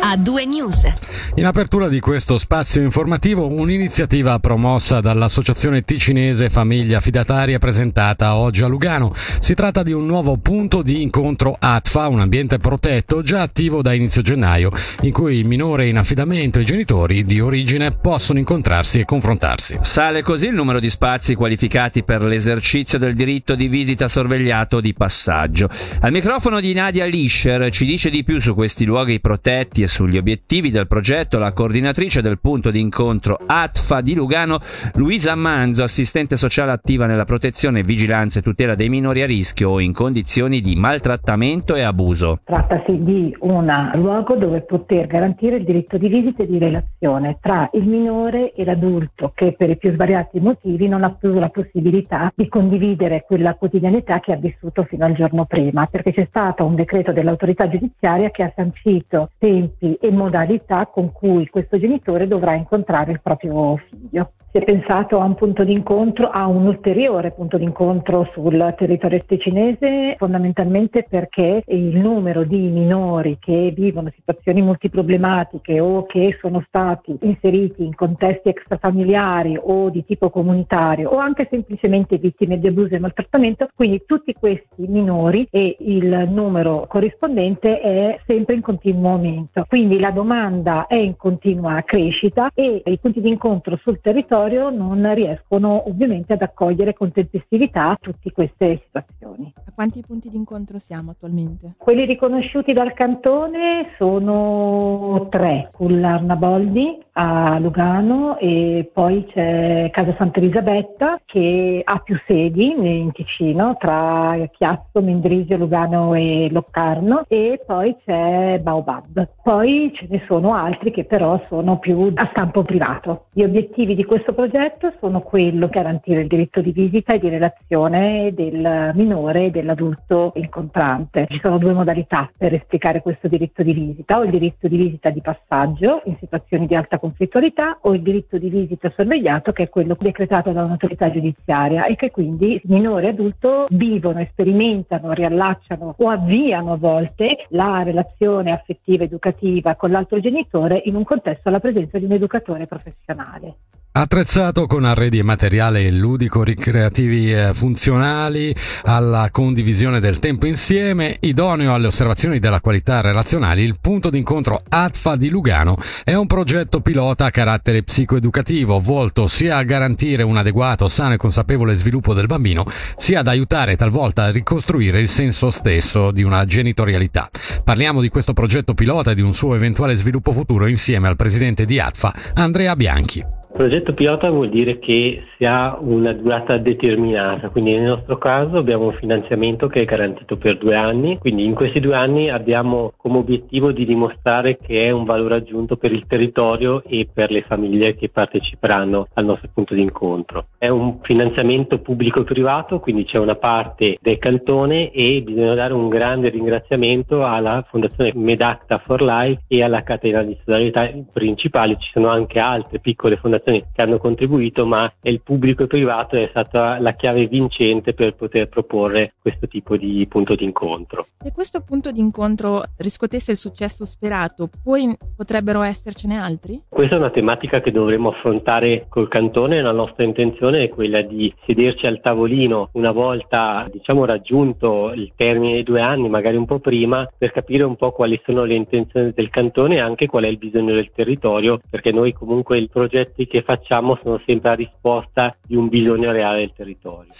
a due news. In apertura di questo spazio informativo, un'iniziativa promossa dall'Associazione Ticinese Famiglia Fidataria presentata oggi a Lugano. Si tratta di un nuovo punto di incontro ATFA, un ambiente protetto già attivo da inizio gennaio, in cui il minore in affidamento e i genitori di origine possono incontrarsi e confrontarsi. Sale così il numero di spazi qualificati per l'esercizio del diritto di visita sorvegliato di passaggio. Al microfono di Nadia Lischer ci dice di più su questi luoghi protetti e sugli obiettivi del progetto la coordinatrice del punto di incontro ATFA di Lugano, Luisa Manzo, assistente sociale attiva nella protezione, vigilanza e tutela dei minori a rischio o in condizioni di maltrattamento e abuso. Trattasi di un luogo dove poter garantire il diritto di visita e di relazione tra il minore e l'adulto che per i più svariati motivi non ha più la possibilità di condividere quella quotidianità che ha vissuto fino al giorno prima, perché c'è stato un decreto dell'autorità giudiziaria che ha sancito tempi e modalità con cui questo genitore dovrà incontrare il proprio figlio. Si è pensato a un punto d'incontro, a un ulteriore punto d'incontro sul territorio ticinese, fondamentalmente perché il numero di minori che vivono situazioni multiproblematiche o che sono stati inseriti in contesti extrafamiliari o di tipo comunitario o anche semplicemente vittime di abuso e maltrattamento, quindi tutti questi minori e il numero corrispondente è sempre in continuo aumento. Quindi la domanda è in continua crescita e i punti di incontro sul territorio territorio non riescono ovviamente ad accogliere con tempestività tutte queste situazioni. A quanti punti di incontro siamo attualmente? Quelli riconosciuti dal cantone sono tre, Cullarnaboldi a Lugano e poi c'è Casa Santa Elisabetta che ha più sedi in Ticino tra Chiasso, Mendrisio, Lugano e Loccarno e poi c'è Baobab. Poi ce ne sono altri che però sono più a stampo privato. Gli obiettivi di questo progetto sono quello di garantire il diritto di visita e di relazione del minore e dell'adulto incontrante. Ci sono due modalità per esplicare questo diritto di visita, o il diritto di visita di passaggio in situazioni di alta conflittualità o il diritto di visita sorvegliato che è quello decretato da un'autorità giudiziaria e che quindi minore e adulto vivono, sperimentano, riallacciano o avviano a volte la relazione affettiva educativa con l'altro genitore in un contesto alla presenza di un educatore professionale. Attrezzato con arredi e materiale ludico-ricreativi eh, funzionali alla condivisione del tempo insieme, idoneo alle osservazioni della qualità relazionali, il punto d'incontro ATFA di Lugano è un progetto pilota a carattere psicoeducativo volto sia a garantire un adeguato, sano e consapevole sviluppo del bambino, sia ad aiutare talvolta a ricostruire il senso stesso di una genitorialità. Parliamo di questo progetto pilota e di un suo eventuale sviluppo futuro insieme al presidente di ATFA, Andrea Bianchi. Progetto pilota vuol dire che si ha una durata determinata, quindi nel nostro caso abbiamo un finanziamento che è garantito per due anni, quindi in questi due anni abbiamo come obiettivo di dimostrare che è un valore aggiunto per il territorio e per le famiglie che parteciperanno al nostro punto di incontro. È un finanziamento pubblico-privato, quindi c'è una parte del cantone e bisogna dare un grande ringraziamento alla Fondazione Medacta for Life e alla catena di solidarietà. Principali, ci sono anche altre piccole fondazioni organizzazioni che hanno contribuito, ma il pubblico e privato è stata la chiave vincente per poter proporre questo tipo di punto di incontro. Se questo punto di incontro riscuotesse il successo sperato, poi potrebbero essercene altri? Questa è una tematica che dovremmo affrontare col cantone, la nostra intenzione è quella di sederci al tavolino una volta diciamo raggiunto il termine dei due anni, magari un po' prima, per capire un po' quali sono le intenzioni del cantone e anche qual è il bisogno del territorio, perché noi comunque i progetti che facciamo sono sempre a risposta di un bisogno reale del territorio.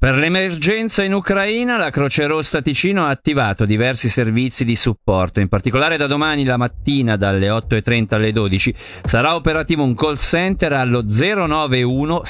Per l'emergenza in Ucraina la Croce Rossa Ticino ha attivato diversi servizi di supporto, in particolare da domani la mattina dalle 8.30 alle 12 sarà operativo un call center allo 091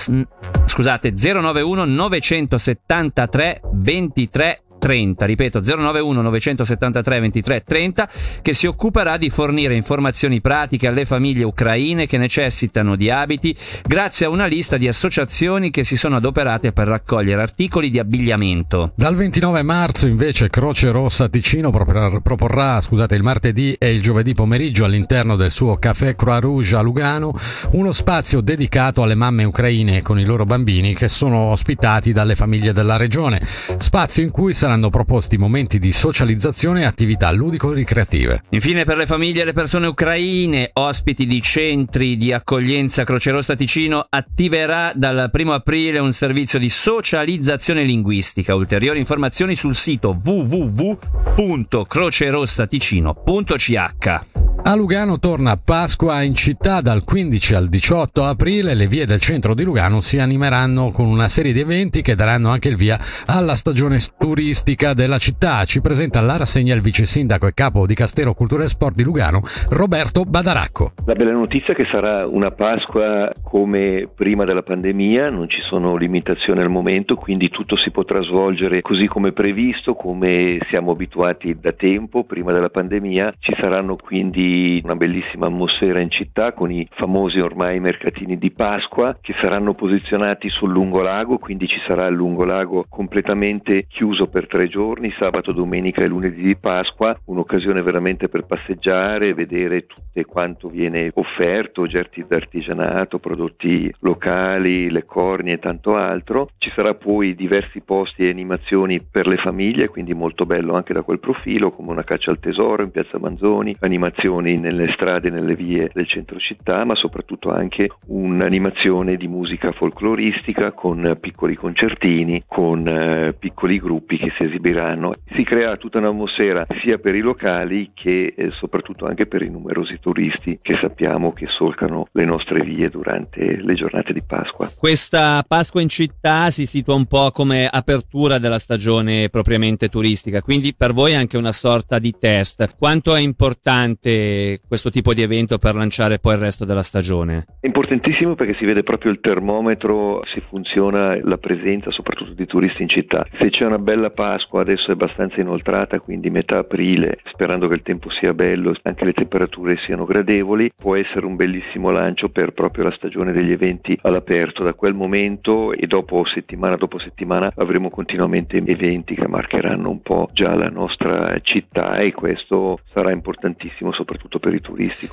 scusate 091 973 23 30, ripeto 091 973 23 30, che si occuperà di fornire informazioni pratiche alle famiglie ucraine che necessitano di abiti grazie a una lista di associazioni che si sono adoperate per raccogliere articoli di abbigliamento. Dal 29 marzo invece Croce Rossa Ticino proporrà, scusate, il martedì e il giovedì pomeriggio all'interno del suo Café Croix Rouge a Lugano uno spazio dedicato alle mamme ucraine con i loro bambini che sono ospitati dalle famiglie della regione, spazio in cui sarà saranno proposti momenti di socializzazione e attività ludico-ricreative. Infine per le famiglie e le persone ucraine, ospiti di centri di accoglienza Croce Rossa Ticino attiverà dal 1 aprile un servizio di socializzazione linguistica. Ulteriori informazioni sul sito www.crocerossaticino.ch. A Lugano torna Pasqua in città dal 15 al 18 aprile. Le vie del centro di Lugano si animeranno con una serie di eventi che daranno anche il via alla stagione turistica della città. Ci presenta la rassegna il vice sindaco e capo di Castero Cultura e Sport di Lugano, Roberto Badaracco. La bella notizia è che sarà una Pasqua come prima della pandemia, non ci sono limitazioni al momento, quindi tutto si potrà svolgere così come previsto, come siamo abituati da tempo, prima della pandemia. Ci saranno quindi una bellissima atmosfera in città con i famosi ormai mercatini di Pasqua che saranno posizionati sul lungolago, quindi ci sarà il lungolago completamente chiuso per tre giorni, sabato, domenica e lunedì di Pasqua, un'occasione veramente per passeggiare, vedere tutto quanto viene offerto, oggetti d'artigianato, prodotti locali, le cornie e tanto altro. Ci sarà poi diversi posti e animazioni per le famiglie, quindi molto bello anche da quel profilo, come una caccia al tesoro in piazza Manzoni, animazioni nelle strade, nelle vie del centro città, ma soprattutto anche un'animazione di musica folcloristica con piccoli concertini, con eh, piccoli gruppi che si esibiranno. Si crea tutta un'atmosfera sia per i locali che eh, soprattutto anche per i numerosi turisti che sappiamo che solcano le nostre vie durante le giornate di Pasqua. Questa Pasqua in città si situa un po' come apertura della stagione propriamente turistica, quindi per voi è anche una sorta di test. Quanto è importante questo tipo di evento per lanciare poi il resto della stagione? È importantissimo perché si vede proprio il termometro se funziona la presenza soprattutto di turisti in città. Se c'è una bella Pasqua, adesso è abbastanza inoltrata, quindi metà aprile, sperando che il tempo sia bello, anche le temperature siano gradevoli, può essere un bellissimo lancio per proprio la stagione degli eventi all'aperto. Da quel momento e dopo settimana dopo settimana avremo continuamente eventi che marcheranno un po' già la nostra città e questo sarà importantissimo soprattutto per i turisti.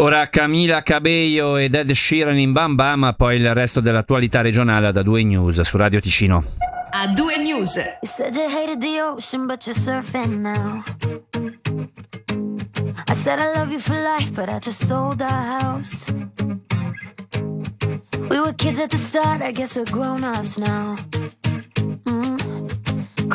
Ora Camila Cabello ed Ed Sheeran in Bam Bam, poi il resto dell'attualità regionale da 2 News su Radio Ticino. A 2 News. You said you hated the ocean, but you're surfing now. I said I love you for life, but I just sold our house. We were kids at the start, I guess we're grown ups now.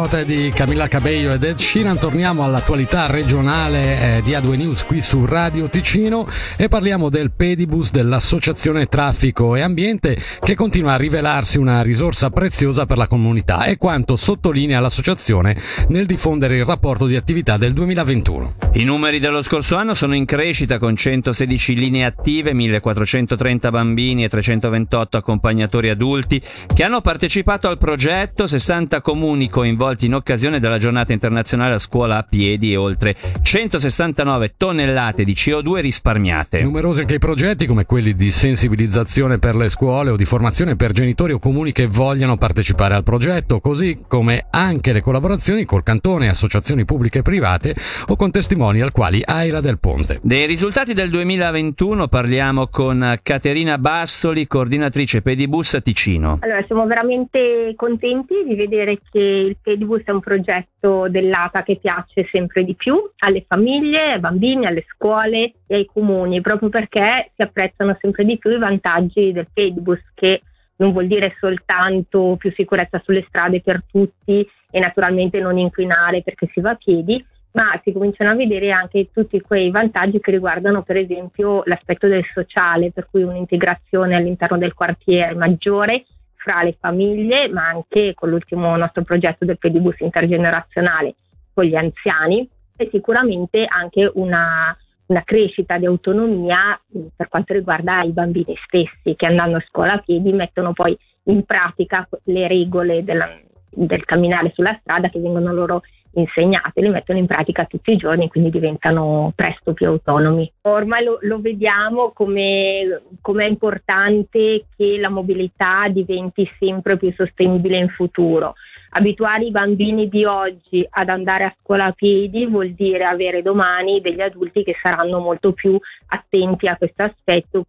Hot di Camilla Cabello ed Ed Sheeran. Torniamo all'attualità regionale eh, di A2 News qui su Radio Ticino e parliamo del Pedibus dell'Associazione Traffico e Ambiente che continua a rivelarsi una risorsa preziosa per la comunità e quanto sottolinea l'associazione nel diffondere il rapporto di attività del 2021. I numeri dello scorso anno sono in crescita con 116 linee attive, 1430 bambini e 328 accompagnatori adulti che hanno partecipato al progetto, 60 comuni coinvolti in occasione della giornata internazionale a scuola a piedi e oltre 169 tonnellate di CO2 risparmiate. Numerosi anche i progetti come quelli di sensibilizzazione per le scuole o di formazione per genitori o comuni che vogliano partecipare al progetto, così come anche le collaborazioni col cantone, associazioni pubbliche e private o con testimonial quali Aira del Ponte. Dei risultati del 2021 parliamo con Caterina Bassoli, coordinatrice Pedibus Ticino. Allora, siamo veramente contenti di vedere che il Pedibus è un progetto dell'ATA che piace sempre di più alle famiglie, ai bambini, alle scuole e ai comuni, proprio perché si apprezzano sempre di più i vantaggi del Pedibus che non vuol dire soltanto più sicurezza sulle strade per tutti e naturalmente non inquinare perché si va a piedi, ma si cominciano a vedere anche tutti quei vantaggi che riguardano per esempio l'aspetto del sociale, per cui un'integrazione all'interno del quartiere maggiore fra le famiglie, ma anche con l'ultimo nostro progetto del pedibus intergenerazionale con gli anziani e sicuramente anche una, una crescita di autonomia per quanto riguarda i bambini stessi che andando a scuola a piedi mettono poi in pratica le regole della, del camminare sulla strada che vengono loro insegnate, le mettono in pratica tutti i giorni, quindi diventano presto più autonomi. Ormai lo, lo vediamo come, come, è importante che la mobilità diventi sempre più sostenibile in futuro. Abituare i bambini di oggi ad andare a scuola a piedi vuol dire avere domani degli adulti che saranno molto più attenti a questo aspetto,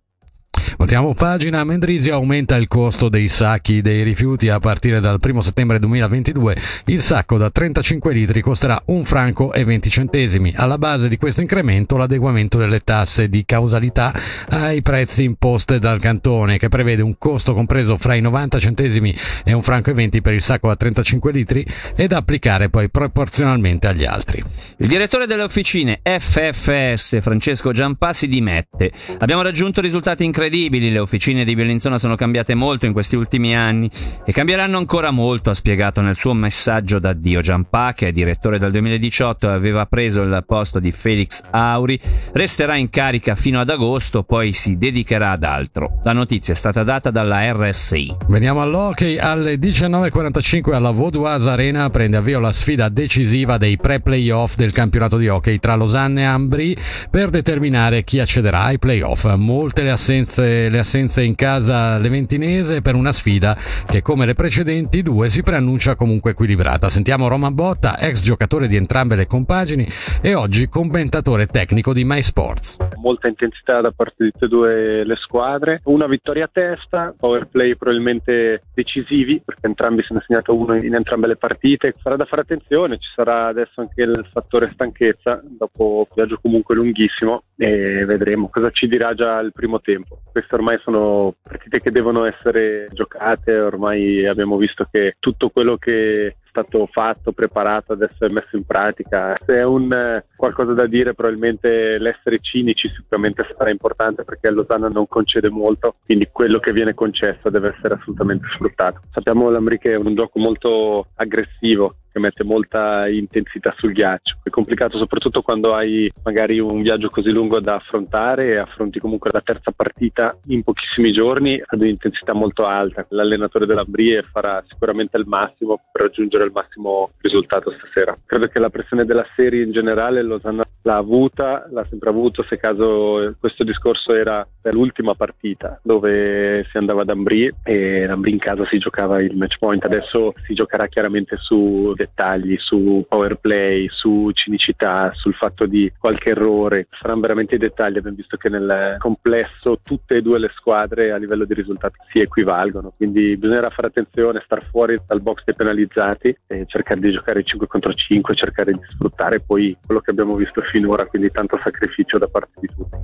Voltiamo pagina, Mendrisio aumenta il costo dei sacchi dei rifiuti a partire dal 1 settembre 2022. Il sacco da 35 litri costerà un franco e 20 centesimi. Alla base di questo incremento l'adeguamento delle tasse di causalità ai prezzi imposte dal cantone che prevede un costo compreso fra i 90 centesimi e un franco e 20 per il sacco da 35 litri e da applicare poi proporzionalmente agli altri. Il direttore delle officine FFS Francesco Giampà si dimette. Abbiamo raggiunto risultati incredibili incredibili, le officine di Bellinzona sono cambiate molto in questi ultimi anni e cambieranno ancora molto, ha spiegato nel suo messaggio d'addio Giampà, che è direttore dal 2018 e aveva preso il posto di Felix Auri, resterà in carica fino ad agosto, poi si dedicherà ad altro. La notizia è stata data dalla RSI. Veniamo all'hockey, alle 19.45 alla Vaudoise Arena prende avvio la sfida decisiva dei pre-playoff del campionato di hockey tra Losanne e Ambri per determinare chi accederà ai playoff. Molte le assenze le assenze in casa leventinese per una sfida che come le precedenti due si preannuncia comunque equilibrata. Sentiamo Roman Botta, ex giocatore di entrambe le compagini e oggi commentatore tecnico di MySports. Molta intensità da parte di tutte e due le squadre, una vittoria a testa, power play probabilmente decisivi perché entrambi si hanno segnato uno in entrambe le partite. Sarà da fare attenzione, ci sarà adesso anche il fattore stanchezza dopo un viaggio comunque lunghissimo e vedremo cosa ci dirà già il primo tempo. Queste ormai sono partite che devono essere giocate, ormai abbiamo visto che tutto quello che stato fatto, preparato, adesso è messo in pratica. Se è un eh, qualcosa da dire, probabilmente l'essere cinici sicuramente sarà importante perché Losanna non concede molto, quindi quello che viene concesso deve essere assolutamente sfruttato. Sappiamo l'Amri che è un gioco molto aggressivo, che mette molta intensità sul ghiaccio. È complicato soprattutto quando hai magari un viaggio così lungo da affrontare e affronti comunque la terza partita in pochissimi giorni ad un'intensità molto alta. L'allenatore dell'Ambrie farà sicuramente il massimo per raggiungere il massimo risultato stasera. Credo che la pressione della serie in generale Losanna l'ha avuta, l'ha sempre avuto, se caso questo discorso era l'ultima partita dove si andava ad Ambri e Ambri in casa si giocava il match point, adesso si giocherà chiaramente su dettagli, su power play, su cinicità, sul fatto di qualche errore, saranno veramente i dettagli, abbiamo visto che nel complesso tutte e due le squadre a livello di risultati si equivalgono, quindi bisognerà fare attenzione, star fuori dal box dei penalizzati altri e cercare di giocare 5 contro 5, cercare di sfruttare poi quello che abbiamo visto finora, quindi tanto sacrificio da parte di tutti.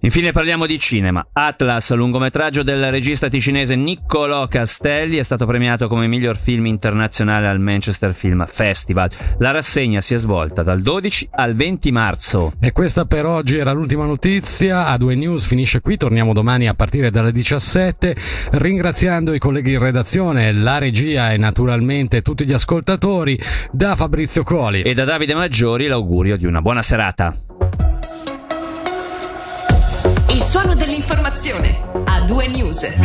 Infine parliamo di cinema. Atlas, lungometraggio del regista ticinese Niccolò Castelli, è stato premiato come miglior film internazionale al Manchester Film Festival. La rassegna si è svolta dal 12 al 20 marzo. E questa per oggi era l'ultima notizia. A due news finisce qui, torniamo domani a partire dalle 17. Ringraziando i colleghi in redazione, la regia e naturalmente tutti gli ascoltatori, da Fabrizio Coli e da Davide Maggiori l'augurio di una buona serata. Il suono dell'informazione a due news.